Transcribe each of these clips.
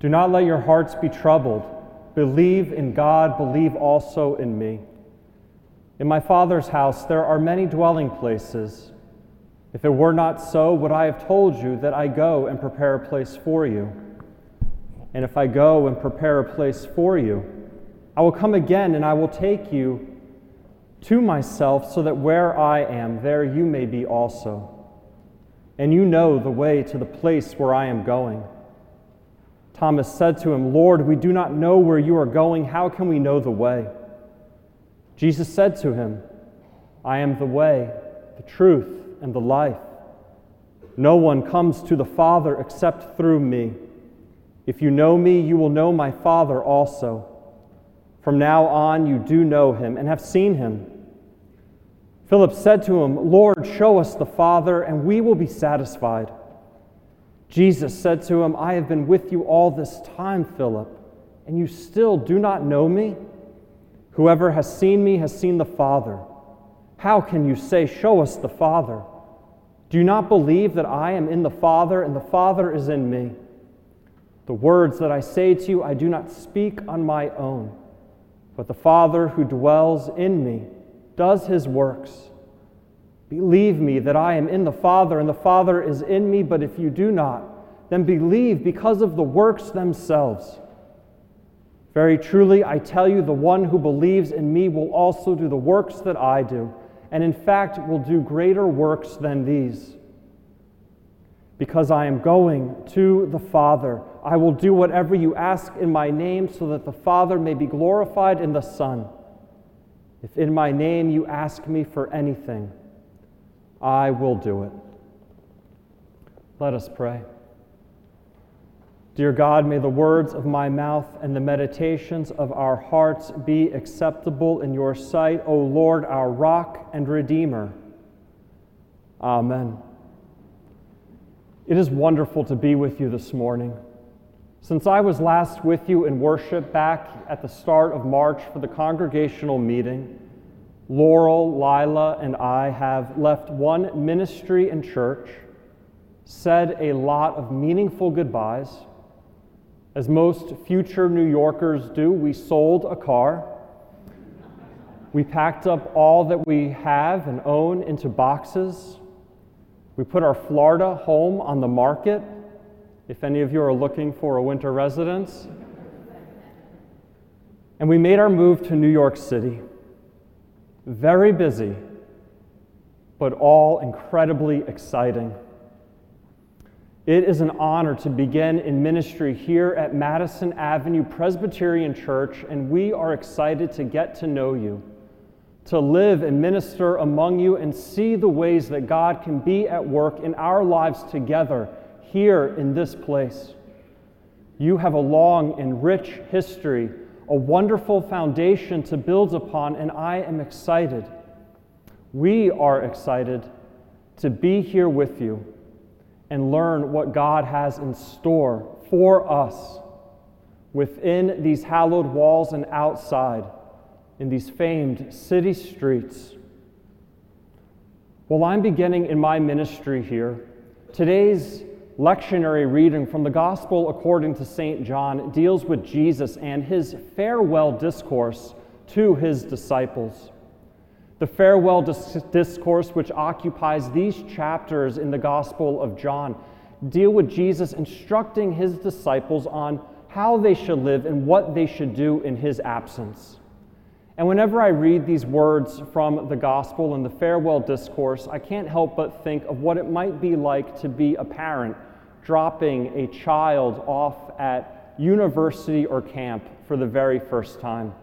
Do not let your hearts be troubled. Believe in God, believe also in me. In my Father's house there are many dwelling places. If it were not so, would I have told you that I go and prepare a place for you? And if I go and prepare a place for you, I will come again and I will take you to myself, so that where I am, there you may be also. And you know the way to the place where I am going. Thomas said to him, Lord, we do not know where you are going. How can we know the way? Jesus said to him, I am the way, the truth, and the life. No one comes to the Father except through me. If you know me, you will know my Father also. From now on, you do know him and have seen him. Philip said to him, Lord, show us the Father, and we will be satisfied. Jesus said to him, I have been with you all this time, Philip, and you still do not know me? Whoever has seen me has seen the Father. How can you say, Show us the Father? Do you not believe that I am in the Father and the Father is in me? The words that I say to you, I do not speak on my own, but the Father who dwells in me does his works. Believe me that I am in the Father and the Father is in me, but if you do not, then believe because of the works themselves. Very truly, I tell you, the one who believes in me will also do the works that I do, and in fact will do greater works than these. Because I am going to the Father, I will do whatever you ask in my name, so that the Father may be glorified in the Son. If in my name you ask me for anything, I will do it. Let us pray. Dear God, may the words of my mouth and the meditations of our hearts be acceptable in your sight, O Lord, our rock and redeemer. Amen. It is wonderful to be with you this morning. Since I was last with you in worship back at the start of March for the congregational meeting, Laurel, Lila, and I have left one ministry and church, said a lot of meaningful goodbyes. As most future New Yorkers do, we sold a car. We packed up all that we have and own into boxes. We put our Florida home on the market, if any of you are looking for a winter residence. And we made our move to New York City very busy, but all incredibly exciting. It is an honor to begin in ministry here at Madison Avenue Presbyterian Church, and we are excited to get to know you, to live and minister among you, and see the ways that God can be at work in our lives together here in this place. You have a long and rich history a wonderful foundation to build upon, and I am excited. We are excited to be here with you and learn what God has in store for us within these hallowed walls and outside in these famed city streets. While I'm beginning in my ministry here, today's lectionary reading from the Gospel according to St. John deals with Jesus and his farewell discourse to his disciples. The farewell dis- discourse, which occupies these chapters in the Gospel of John, deal with Jesus instructing his disciples on how they should live and what they should do in his absence. And whenever I read these words from the gospel and the farewell discourse, I can't help but think of what it might be like to be a parent dropping a child off at university or camp for the very first time.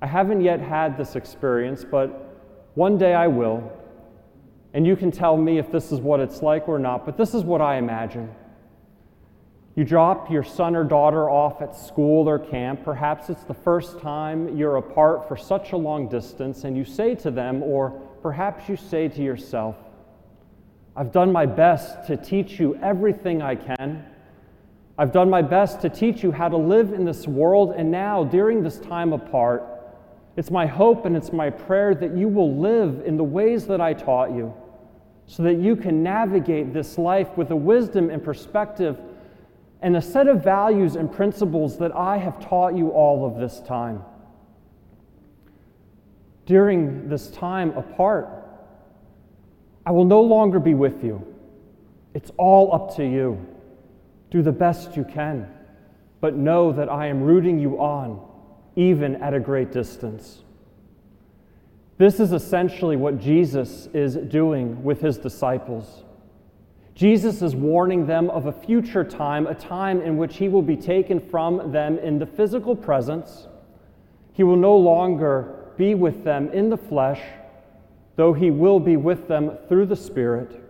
I haven't yet had this experience, but one day I will. And you can tell me if this is what it's like or not, but this is what I imagine. You drop your son or daughter off at school or camp. Perhaps it's the first time you're apart for such a long distance, and you say to them, or perhaps you say to yourself, I've done my best to teach you everything I can. I've done my best to teach you how to live in this world, and now, during this time apart, it's my hope and it's my prayer that you will live in the ways that I taught you, so that you can navigate this life with a wisdom and perspective and a set of values and principles that I have taught you all of this time. During this time apart, I will no longer be with you. It's all up to you. Do the best you can, but know that I am rooting you on, even at a great distance. This is essentially what Jesus is doing with his disciples. Jesus is warning them of a future time, a time in which he will be taken from them in the physical presence. He will no longer be with them in the flesh, though he will be with them through the Spirit.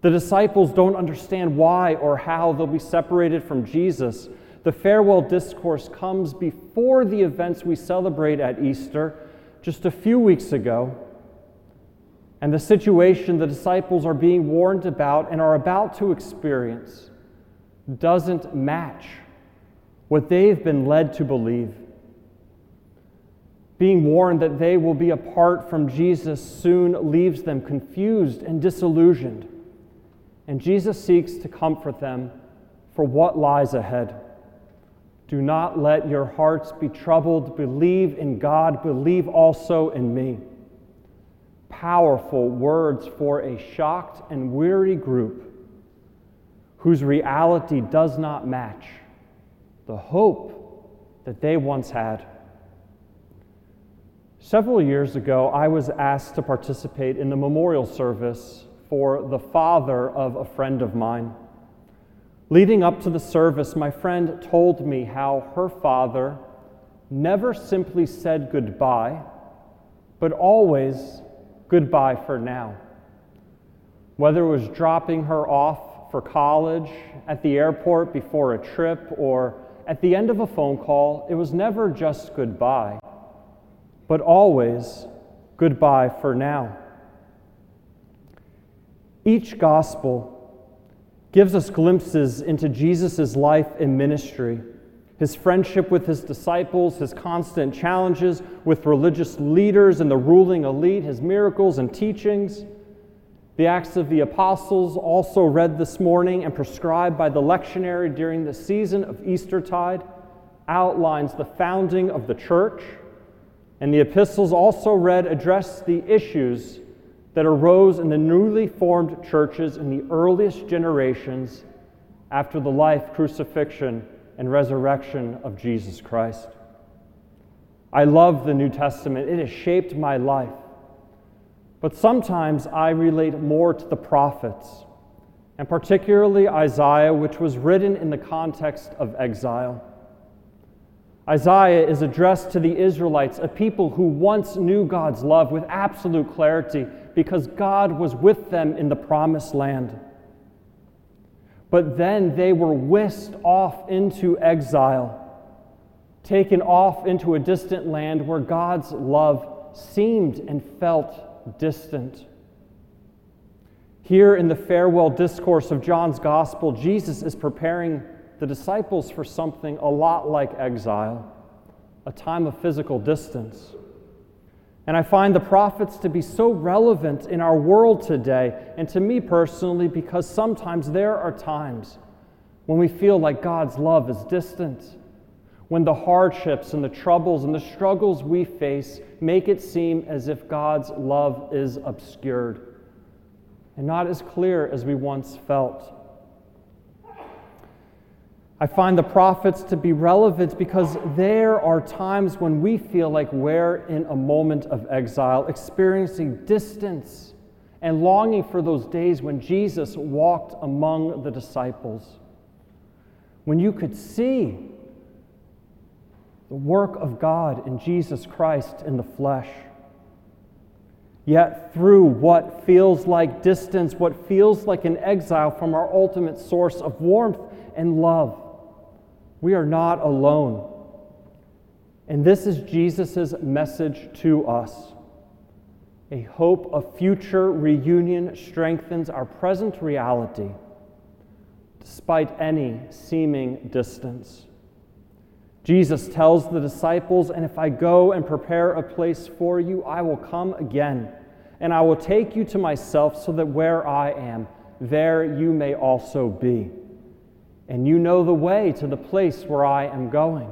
The disciples don't understand why or how they'll be separated from Jesus. The farewell discourse comes before the events we celebrate at Easter just a few weeks ago and the situation the disciples are being warned about and are about to experience doesn't match what they've been led to believe. Being warned that they will be apart from Jesus soon leaves them confused and disillusioned. And Jesus seeks to comfort them for what lies ahead. Do not let your hearts be troubled. Believe in God, believe also in me powerful words for a shocked and weary group whose reality does not match the hope that they once had. Several years ago, I was asked to participate in the memorial service for the father of a friend of mine. Leading up to the service, my friend told me how her father never simply said goodbye, but always goodbye for now. Whether it was dropping her off for college, at the airport before a trip, or at the end of a phone call, it was never just goodbye, but always goodbye for now. Each gospel gives us glimpses into Jesus' life and ministry his friendship with his disciples, his constant challenges with religious leaders and the ruling elite, his miracles and teachings. The Acts of the Apostles, also read this morning and prescribed by the lectionary during the season of Eastertide, outlines the founding of the church. And the epistles, also read, address the issues that arose in the newly formed churches in the earliest generations after the life, crucifixion, and resurrection of Jesus Christ. I love the New Testament, it has shaped my life. But sometimes I relate more to the prophets, and particularly Isaiah, which was written in the context of exile. Isaiah is addressed to the Israelites, a people who once knew God's love with absolute clarity because God was with them in the promised land. But then they were whisked off into exile, taken off into a distant land where God's love seemed and felt distant. Here in the farewell discourse of John's gospel, Jesus is preparing the disciples for something a lot like exile, a time of physical distance. And I find the prophets to be so relevant in our world today, and to me personally, because sometimes there are times when we feel like God's love is distant, when the hardships and the troubles and the struggles we face make it seem as if God's love is obscured and not as clear as we once felt. I find the prophets to be relevant because there are times when we feel like we're in a moment of exile, experiencing distance and longing for those days when Jesus walked among the disciples. When you could see the work of God in Jesus Christ in the flesh. Yet, through what feels like distance, what feels like an exile from our ultimate source of warmth and love, we are not alone. And this is Jesus' message to us. A hope of future reunion strengthens our present reality despite any seeming distance. Jesus tells the disciples, And if I go and prepare a place for you, I will come again, and I will take you to myself, so that where I am, there you may also be. And you know the way to the place where I am going.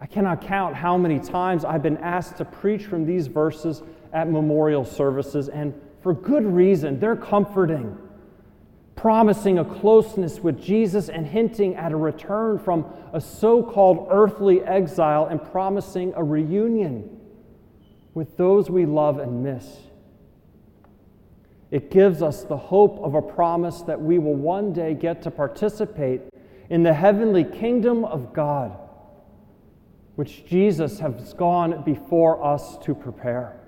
I cannot count how many times I've been asked to preach from these verses at memorial services, and for good reason. They're comforting, promising a closeness with Jesus and hinting at a return from a so called earthly exile and promising a reunion with those we love and miss. It gives us the hope of a promise that we will one day get to participate in the heavenly kingdom of God which Jesus has gone before us to prepare.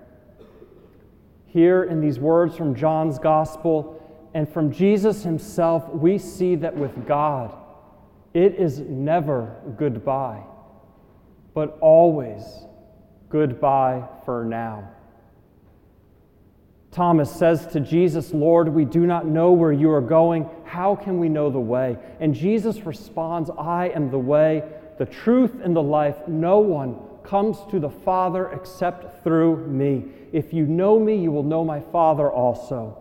Here in these words from John's Gospel and from Jesus himself, we see that with God, it is never goodbye, but always goodbye for now. Thomas says to Jesus, Lord, we do not know where you are going. How can we know the way? And Jesus responds, I am the way the truth, and the life. No one comes to the Father except through me. If you know me, you will know my Father also.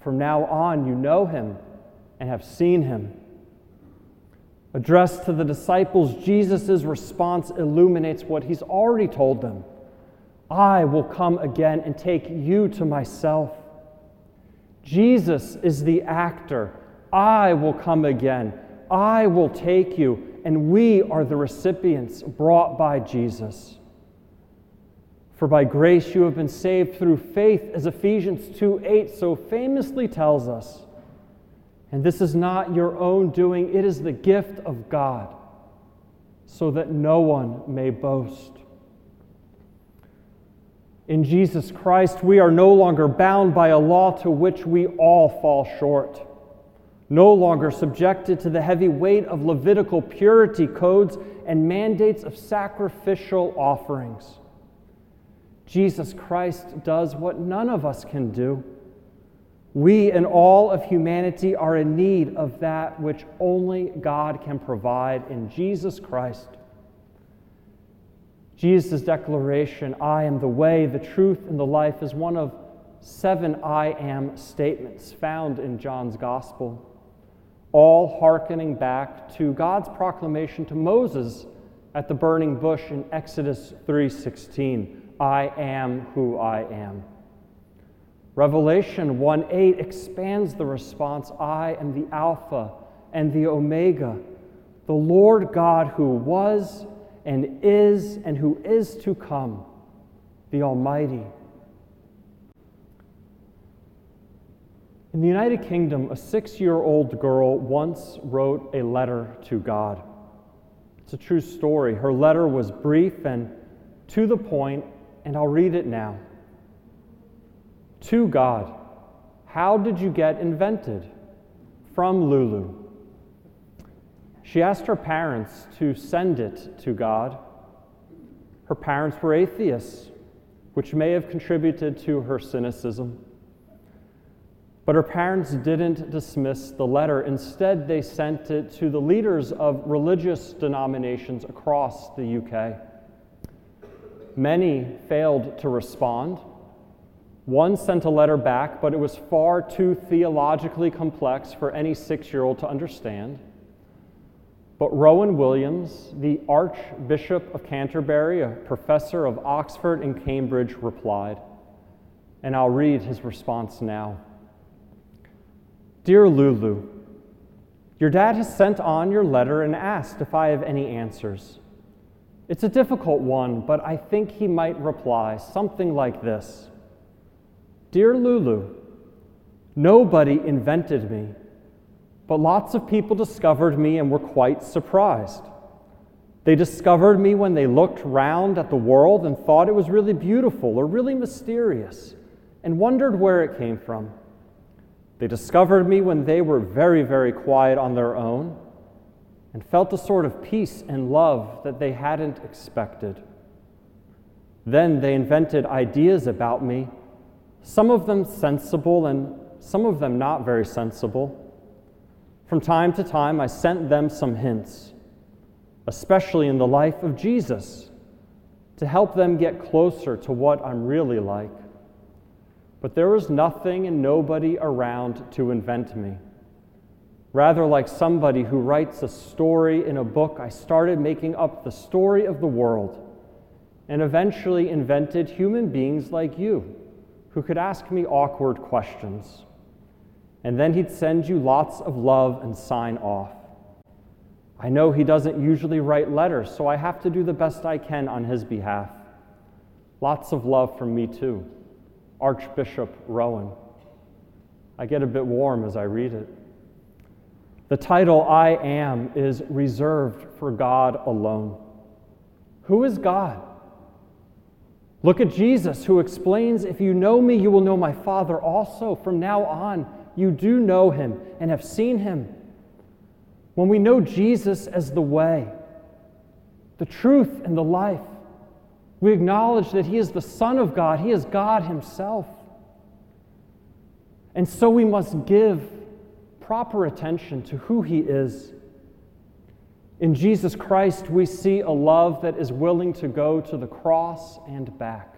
From now on, you know him and have seen him. Addressed to the disciples, Jesus' response illuminates what he's already told them I will come again and take you to myself. Jesus is the actor. I will come again. I will take you and we are the recipients brought by Jesus. For by grace you have been saved through faith, as Ephesians 2 8 so famously tells us. And this is not your own doing, it is the gift of God, so that no one may boast. In Jesus Christ, we are no longer bound by a law to which we all fall short no longer subjected to the heavy weight of Levitical purity codes and mandates of sacrificial offerings. Jesus Christ does what none of us can do. We and all of humanity are in need of that which only God can provide in Jesus Christ. Jesus' declaration, I am the way, the truth, and the life, is one of seven I am statements found in John's Gospel all hearkening back to God's proclamation to Moses at the burning bush in Exodus 3:16, I am who I am. Revelation 1:8 expands the response, I am the Alpha and the Omega, the Lord God who was and is and who is to come, the Almighty. In the United Kingdom, a six year old girl once wrote a letter to God. It's a true story. Her letter was brief and to the point, and I'll read it now. To God, how did you get invented? From Lulu. She asked her parents to send it to God. Her parents were atheists, which may have contributed to her cynicism. But her parents didn't dismiss the letter. Instead, they sent it to the leaders of religious denominations across the UK. Many failed to respond. One sent a letter back, but it was far too theologically complex for any six year old to understand. But Rowan Williams, the Archbishop of Canterbury, a professor of Oxford and Cambridge, replied. And I'll read his response now. Dear Lulu, your dad has sent on your letter and asked if I have any answers. It's a difficult one, but I think he might reply something like this Dear Lulu, nobody invented me, but lots of people discovered me and were quite surprised. They discovered me when they looked round at the world and thought it was really beautiful or really mysterious and wondered where it came from. They discovered me when they were very, very quiet on their own and felt a sort of peace and love that they hadn't expected. Then they invented ideas about me, some of them sensible and some of them not very sensible. From time to time, I sent them some hints especially in the life of Jesus, to help them get closer to what I'm really like. But there was nothing and nobody around to invent me. Rather, like somebody who writes a story in a book, I started making up the story of the world and eventually invented human beings like you who could ask me awkward questions. And then he'd send you lots of love and sign off. I know he doesn't usually write letters, so I have to do the best I can on his behalf. Lots of love from me, too. Archbishop Rowan. I get a bit warm as I read it. The title I Am is reserved for God alone. Who is God? Look at Jesus, who explains, If you know me, you will know my Father also. From now on, you do know him and have seen him. When we know Jesus as the way, the truth, and the life, we acknowledge that He is the Son of God, He is God Himself. And so we must give proper attention to who He is. In Jesus Christ, we see a love that is willing to go to the cross and back.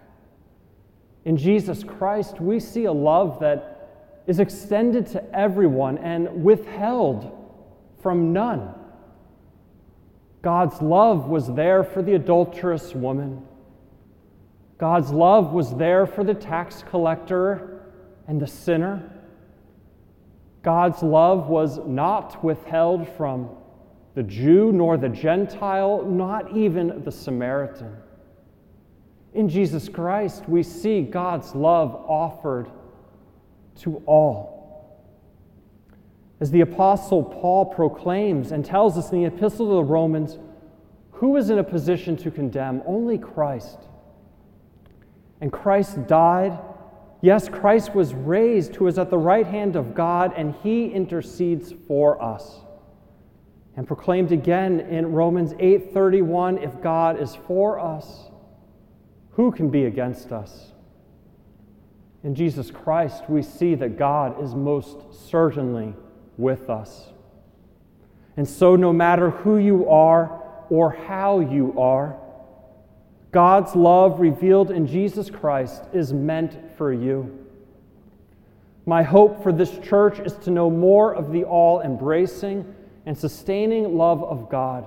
In Jesus Christ, we see a love that is extended to everyone and withheld from none. God's love was there for the adulterous woman. God's love was there for the tax collector and the sinner. God's love was not withheld from the Jew nor the Gentile, not even the Samaritan. In Jesus Christ, we see God's love offered to all as the Apostle Paul proclaims and tells us in the Epistle to the Romans, who is in a position to condemn? Only Christ. And Christ died. Yes, Christ was raised, who is at the right hand of God, and he intercedes for us. And proclaimed again in Romans 8:31, if God is for us, who can be against us? In Jesus Christ, we see that God is most certainly with us. And so, no matter who you are or how you are, God's love revealed in Jesus Christ is meant for you. My hope for this church is to know more of the all embracing and sustaining love of God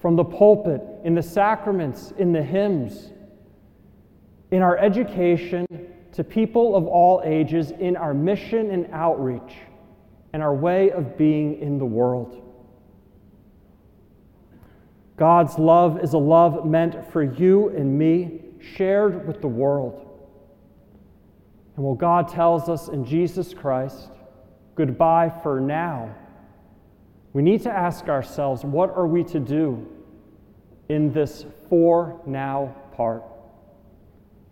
from the pulpit, in the sacraments, in the hymns, in our education to people of all ages, in our mission and outreach and our way of being in the world. God's love is a love meant for you and me, shared with the world. And while God tells us in Jesus Christ, goodbye for now, we need to ask ourselves, what are we to do in this for now part?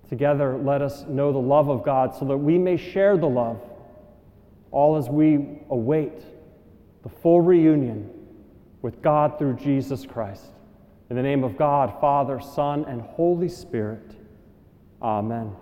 Together, let us know the love of God so that we may share the love all as we await the full reunion with God through Jesus Christ. In the name of God, Father, Son, and Holy Spirit. Amen.